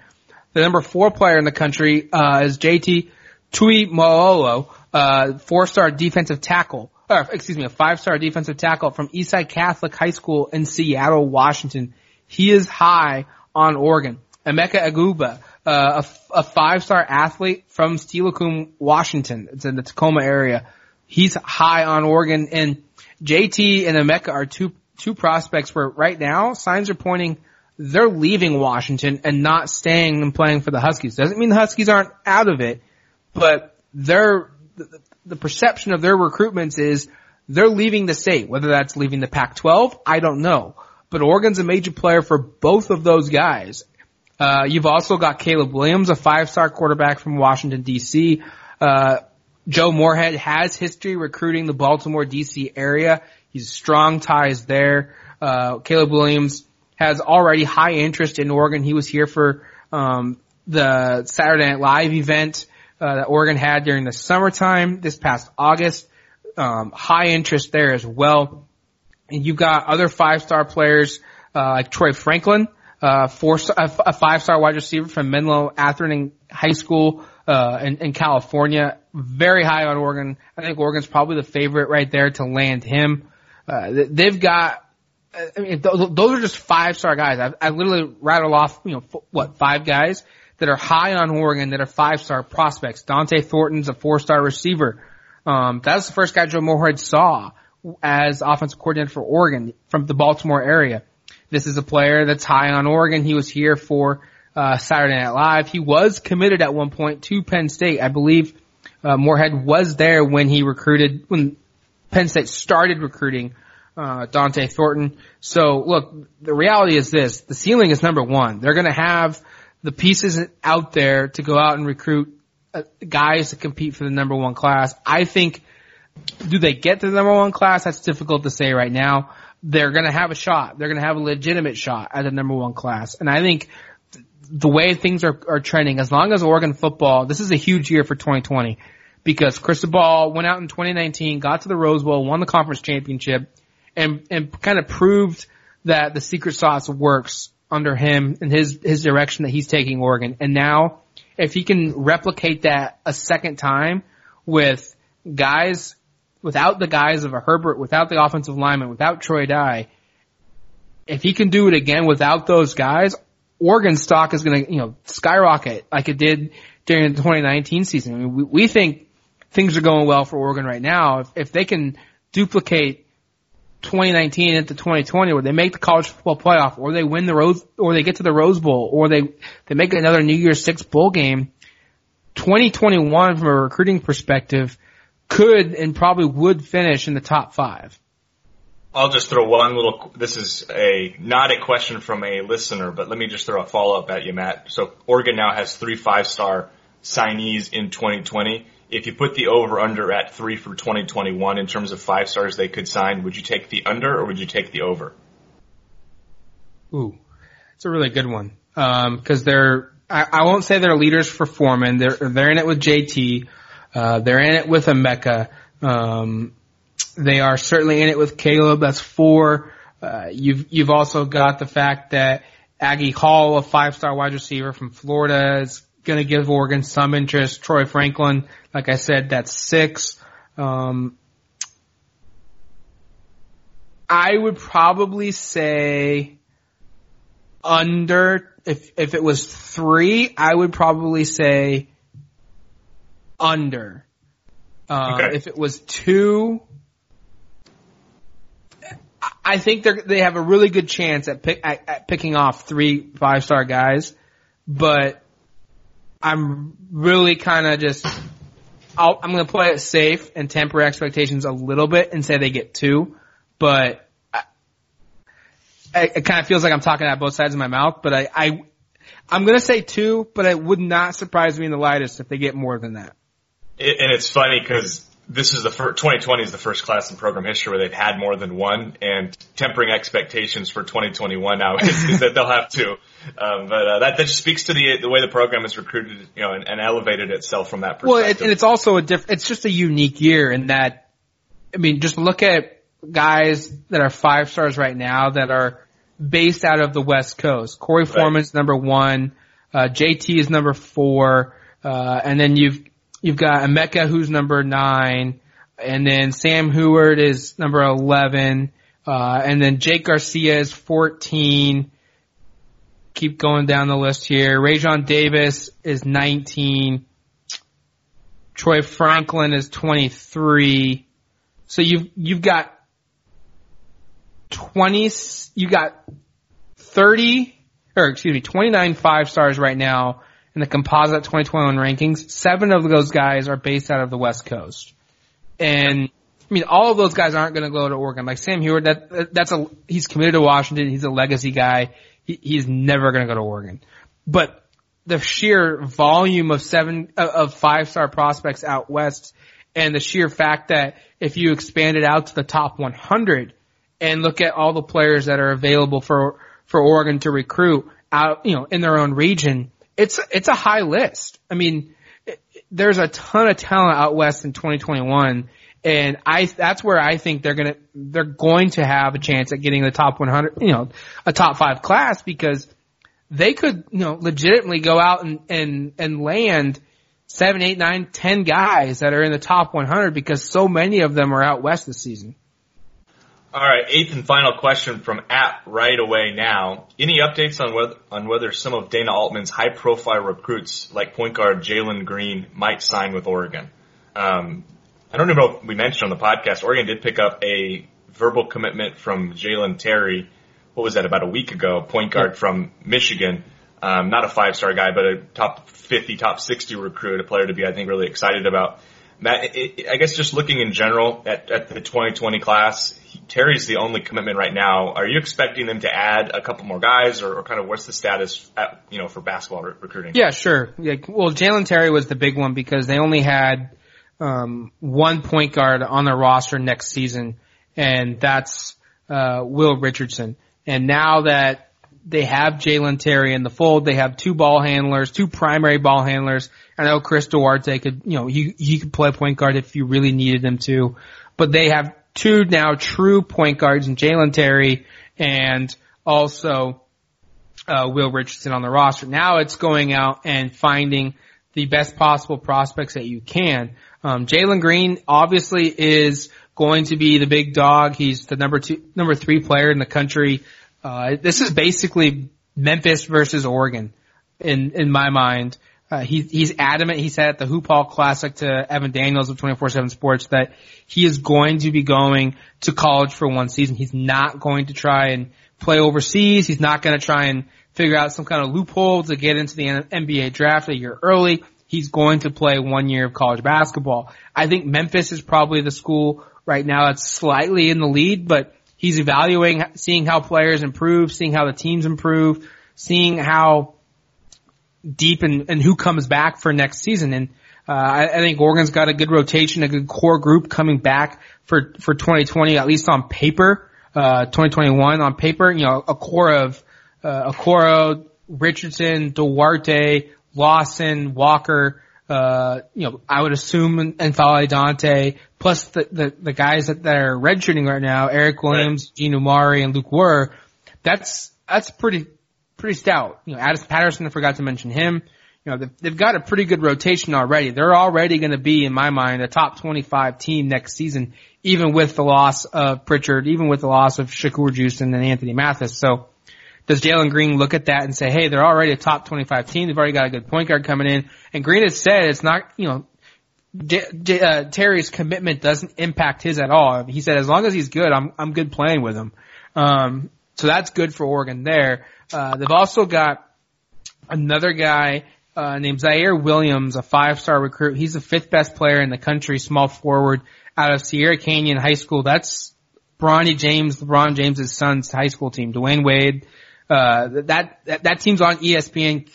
The number four player in the country, uh, is JT Tuimoloau, uh, four-star defensive tackle, or excuse me, a five-star defensive tackle from Eastside Catholic High School in Seattle, Washington. He is high on Oregon. Emeka Egbuka, uh, a, a five-star athlete from Steilacoom, Washington. It's in the Tacoma area. He's high on Oregon and JT and Emeka are two, two prospects where right now signs are pointing they're leaving Washington and not staying and playing for the Huskies. Doesn't mean the Huskies aren't out of it, but they're, the, the perception of their recruitments is they're leaving the state, whether that's leaving the Pac-12, I don't know. But Oregon's a major player for both of those guys. Uh, you've also got Caleb Williams, a five-star quarterback from Washington D.C. Uh, Joe Moorhead has history recruiting the Baltimore D.C. area. He's strong ties there. Uh, Caleb Williams has already high interest in Oregon. He was here for um, the Saturday Night Live event uh, that Oregon had during the summertime this past August. Um, high interest there as well. And you've got other five-star players uh, like Troy Franklin, uh, four, a five star wide receiver from Menlo Atherton High School, uh, in, in California. Very high on Oregon. I think Oregon's probably the favorite right there to land him. Uh, they've got, I mean, th- those are just five star guys. I've, I literally rattle off, you know, f- what, five guys that are high on Oregon that are five star prospects. Dont'e Thornton's a four star receiver. Um, that was the first guy Joe Moorhead saw as offensive coordinator for Oregon from the Baltimore area. This is a player that's high on Oregon. He was here for uh, Saturday Night Live. He was committed at one point to Penn State. I believe uh, Moorhead was there when he recruited when Penn State started recruiting uh, Dont'e Thornton. So look, the reality is this: the ceiling is number one. They're going to have the pieces out there to go out and recruit uh, guys to compete for the number one class. I think. Do they get to the number one class? That's difficult to say right now they're going to have a shot. They're going to have a legitimate shot at the number one class. And I think the way things are, are trending, as long as Oregon football, this is a huge year for 2020 because Cristobal went out in 2019, got to the Rose Bowl, won the conference championship, and and kind of proved that the secret sauce works under him and his his direction that he's taking Oregon. And now, if he can replicate that a second time with guys without the guys of a Herbert, without the offensive lineman, without Troy Dye, if he can do it again without those guys, Oregon stock is going to, you know, skyrocket like it did during the 2019 season. I mean, we, we think things are going well for Oregon right now. If, if they can duplicate 2019 into 2020 where they make the college football playoff or they win the Rose, or they get to the Rose Bowl or they, they make another New Year's Six bowl game, 2021 from a recruiting perspective could and probably would finish in the top five. I'll just throw one little, this is a, not a question from a listener, but let me just throw a follow up at you, Matt. So Oregon now has three five star signees in 2020. If you put the over under at three for 2021 in terms of five stars they could sign, would you take the under or would you take the over? Ooh. It's a really good one. Um, cause they're, I, I won't say they're leaders for Foreman. They're, they're in it with JT. Uh, they're in it with Emeka. Um, they are certainly in it with Caleb. That's four. Uh, you've, you've also got the fact that Agiye Hall, a five-star wide receiver from Florida, is going to give Oregon some interest. Troy Franklin, like I said, that's six. Um, I would probably say under, if, if it was three, I would probably say under. Uh, Okay. If it was two, I think they they have a really good chance at, pick, at, at picking off three five star guys, but I'm really kind of just I'll, I'm going to play it safe and temper expectations a little bit and say they get two, but I, I, it kind of feels like I'm talking out both sides of my mouth. But I, I I'm going to say two, but it would not surprise me in the lightest if they get more than that. It, and it's funny because this is the first, 2020 is the first class in program history where they've had more than one and tempering expectations for 2021 now is, is that they'll have two. Um, but, uh, that, that just speaks to the, the way the program has recruited, you know, and, and elevated itself from that perspective. Well, it, and it's also a diff. It's just a unique year in that, I mean, just look at guys that are five stars right now that are based out of the West Coast. Korey Foreman's number one, uh, JT is number four, uh, and then you've you've got Emeka who's number nine, and then Sam Huard is number eleven, uh, and then Jake Garcia is fourteen. Keep going down the list here. Raesjon Davis is nineteen. Troy Franklin is 23. So you've, you've got 20, you got 30, or excuse me, 29 five stars right now in the composite 2021 rankings. Seven of those guys are based out of the West Coast. And, I mean, all of those guys aren't going to go to Oregon. Like Sam Huard, that, that's a, he's committed to Washington. He's a legacy guy. He, he's never going to go to Oregon. But the sheer volume of seven uh, of five star prospects out west, and the sheer fact that if you expand it out to the top 100 and look at all the players that are available for for Oregon to recruit out, you know, in their own region, it's it's a high list. I mean, it- there's a ton of talent out west in 2021. And I, that's where I think they're gonna, they're going to have a chance at getting the top 100, you know, a top five class because they could, you know, legitimately go out and, and, and land seven, eight, nine, ten guys that are in the top 100 because so many of them are out west this season. All right, eighth and final question from at right away now. Any updates on whether on whether some of Dana Altman's high profile recruits like point guard Jalen Green might sign with Oregon? Um, I don't even know if we mentioned on the podcast. Oregon did pick up a verbal commitment from Jalen Terry. What was that? About a week ago, point guard from Michigan. Um, not a five star guy, but a top 50, top 60 recruit, a player to be, I think, really excited about. Matt, it, it, I guess just looking in general at, at the 2020 class, Terry's the only commitment right now. Are you expecting them to add a couple more guys, or, or kind of what's the status at, you know for basketball re- recruiting? Yeah, sure. Yeah, well, Jalen Terry was the big one because they only had um, one point guard on their roster next season, and that's uh, Will Richardson. And now that they have Jalen Terry in the fold, they have two ball handlers, two primary ball handlers. I know Chris Duarte could, you know, he he could play point guard if you really needed him to, but they have two now true point guards in Jalen Terry and also uh, Will Richardson on the roster. Now it's going out and finding the best possible prospects that you can. Um, Jalen Green obviously is going to be the big dog. He's the number two, number three player in the country. Uh, this is basically Memphis versus Oregon in, in my mind. Uh, he, he's adamant. He said at the Hoop Hall Classic to Evan Daniels of 24-7 Sports that he is going to be going to college for one season. He's not going to try and play overseas. He's not going to try and figure out some kind of loophole to get into the NBA draft a year early. He's going to play one year of college basketball. I think Memphis is probably the school right now that's slightly in the lead, but he's evaluating, seeing how players improve, seeing how the teams improve, seeing how deep and, and who comes back for next season. And uh, I, I think Oregon's got a good rotation, a good core group coming back for for 2020, at least on paper. Uh, 2021 on paper, you know, a core of uh, Okoro, Richardson, Duarte, Lawson, Walker, uh, you know, I would assume and N'Faly Dante, plus the, the, the guys that, that are redshirting right now, Eric Williams, right. Gene Omoruyi, and Lok Wur, that's, that's pretty, pretty stout. You know, Addison Patterson, I forgot to mention him. You know, they've, they've got a pretty good rotation already. They're already going to be, in my mind, a top 25 team next season, even with the loss of Pritchard, even with the loss of Shakur Juiston and Anthony Mathis. So, does Jalen Green look at that and say, hey, they're already a top 25 team. They've already got a good point guard coming in. And Green has said it's not, you know, J- J- uh, Terry's commitment doesn't impact his at all. He said, as long as he's good, I'm, I'm good playing with him. Um, so that's good for Oregon there. Uh, they've also got another guy, uh, named Ziaire Williams, a five-star recruit. He's the fifth best player in the country, small forward out of Sierra Canyon High School. That's Bronny James, LeBron James' son's high school team. Dwyane Wade, uh, that, that, that team's on ESPN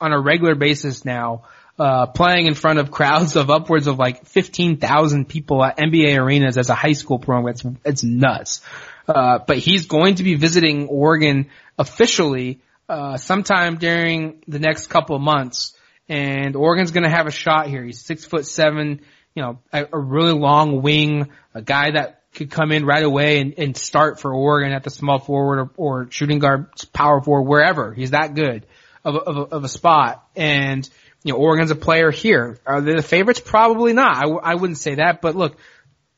on a regular basis now, uh, playing in front of crowds of upwards of like 15,000 people at NBA arenas as a high school program. It's, it's nuts. Uh, but he's going to be visiting Oregon officially, uh, sometime during the next couple of months. And Oregon's going to have a shot here. He's six foot seven, you know, a, a really long wing, a guy that could come in right away and, and start for Oregon at the small forward or, or shooting guard, power forward, wherever. He's that good of a, of a, of a spot. And, you know, Oregon's a player here. Are they the favorites? Probably not. I w- I wouldn't say that, but look,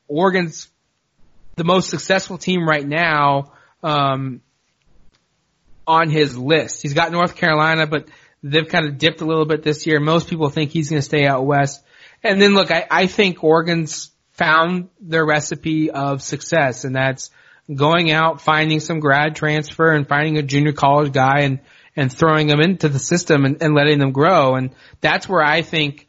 Oregon's the most successful team right now, um, on his list. He's got North Carolina, but they've kind of dipped a little bit this year. Most people think he's going to stay out west. And then look, I, I think Oregon's found their recipe of success and that's going out, finding some grad transfer and finding a junior college guy and, and throwing them into the system and, and letting them grow. And that's where I think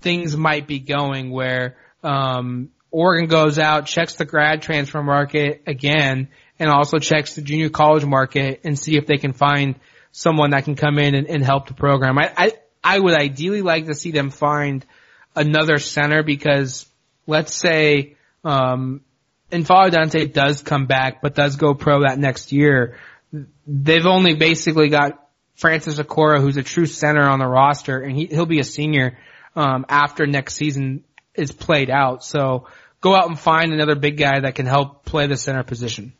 things might be going where, um, Oregon goes out, checks the grad transfer market again, and also checks the junior college market and see if they can find someone that can come in and, and help the program. I, I, I would ideally like to see them find another center because let's say, um, N'Faly Dante does come back, but does go pro that next year, they've only basically got Francis Okoro, who's a true center on the roster, and he, he'll be a senior, um, after next season is played out. So go out and find another big guy that can help play the center position.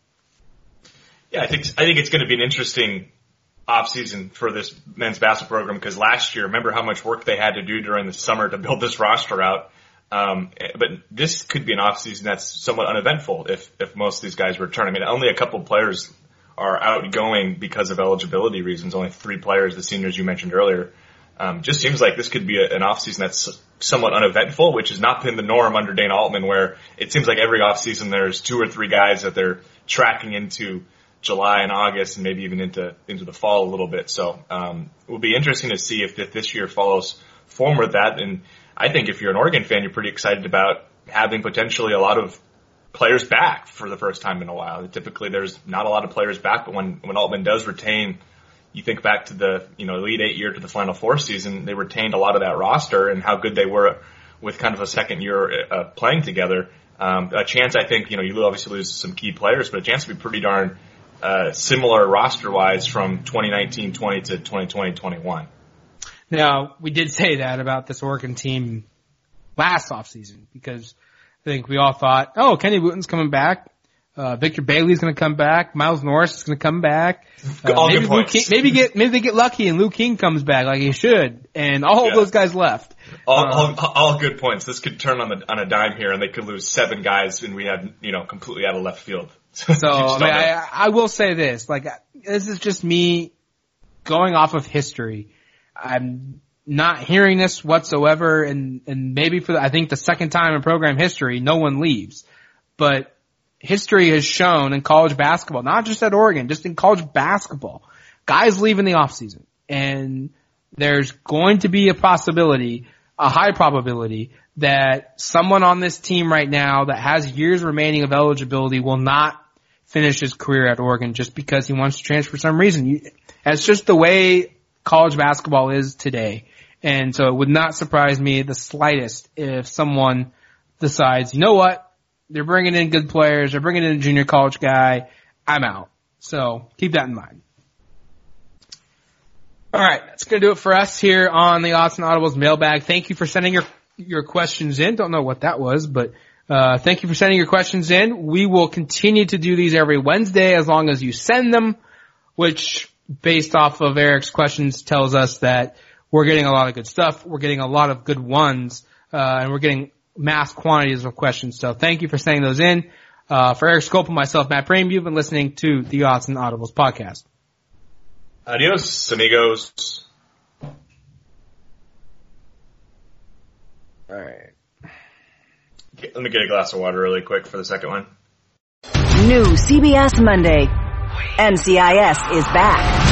Yeah, I think, I think it's going to be an interesting offseason for this men's basketball program because last year, remember how much work they had to do during the summer to build this roster out. Um, but this could be an offseason that's somewhat uneventful if, if most of these guys return. I mean, only a couple players are outgoing because of eligibility reasons. Only three players, the seniors you mentioned earlier. Um, just seems like this could be a, an offseason that's somewhat uneventful, which has not been the norm under Dana Altman, where it seems like every offseason there's two or three guys that they're tracking into July and August and maybe even into into the fall a little bit. So um, it will be interesting to see if, if this year follows form with that. And I think if you're an Oregon fan, you're pretty excited about having potentially a lot of players back for the first time in a while. Typically, there's not a lot of players back, but when when Altman does retain, you think back to the you know Elite Eight year to the Final Four season, they retained a lot of that roster and how good they were with kind of a second year uh, playing together. Um, a chance, I think, you know, you obviously lose some key players, but a chance to be pretty darn uh, similar roster wise from 2019-20 to 2020-21. Now, we did say that about this Oregon team last offseason because I think we all thought, oh, Kenny Wooten's coming back. Uh, Victor Bailey's going to come back. Miles Norris is going to come back. Uh, all maybe, Luke King, maybe get maybe they get lucky and Luke King comes back like he should, and all yeah. those guys left. All, um, all, all, good points. This could turn on the on a dime here, and they could lose seven guys, and we had you know completely out of left field. so I, mean, I, I will say this: like this is just me going off of history. I'm not hearing this whatsoever, and and maybe for the, I think the second time in program history, no one leaves. But history has shown in college basketball, not just at Oregon, just in college basketball, guys leave in the off season, and there's going to be a possibility, a high probability that someone on this team right now that has years remaining of eligibility will not finish his career at Oregon just because he wants to transfer for some reason. It's just the way college basketball is today. And so it would not surprise me the slightest if someone decides, you know what? They're bringing in good players. They're bringing in a junior college guy. I'm out. So keep that in mind. All right, that's gonna do it for us here on the Austin Audibles mailbag. Thank you for sending your your questions in. Don't know what that was, but uh, thank you for sending your questions in. We will continue to do these every Wednesday as long as you send them, which based off of Eric's questions tells us that we're getting a lot of good stuff. We're getting a lot of good ones, uh, and we're getting mass quantities of questions. So thank you for sending those in. Uh, for Eric Scope and myself, Matt Prehm, you've been listening to the Odds and Audibles podcast. Adios, amigos. All right. Let me get a glass of water really quick for the second one. New CBS Monday. NCIS is back.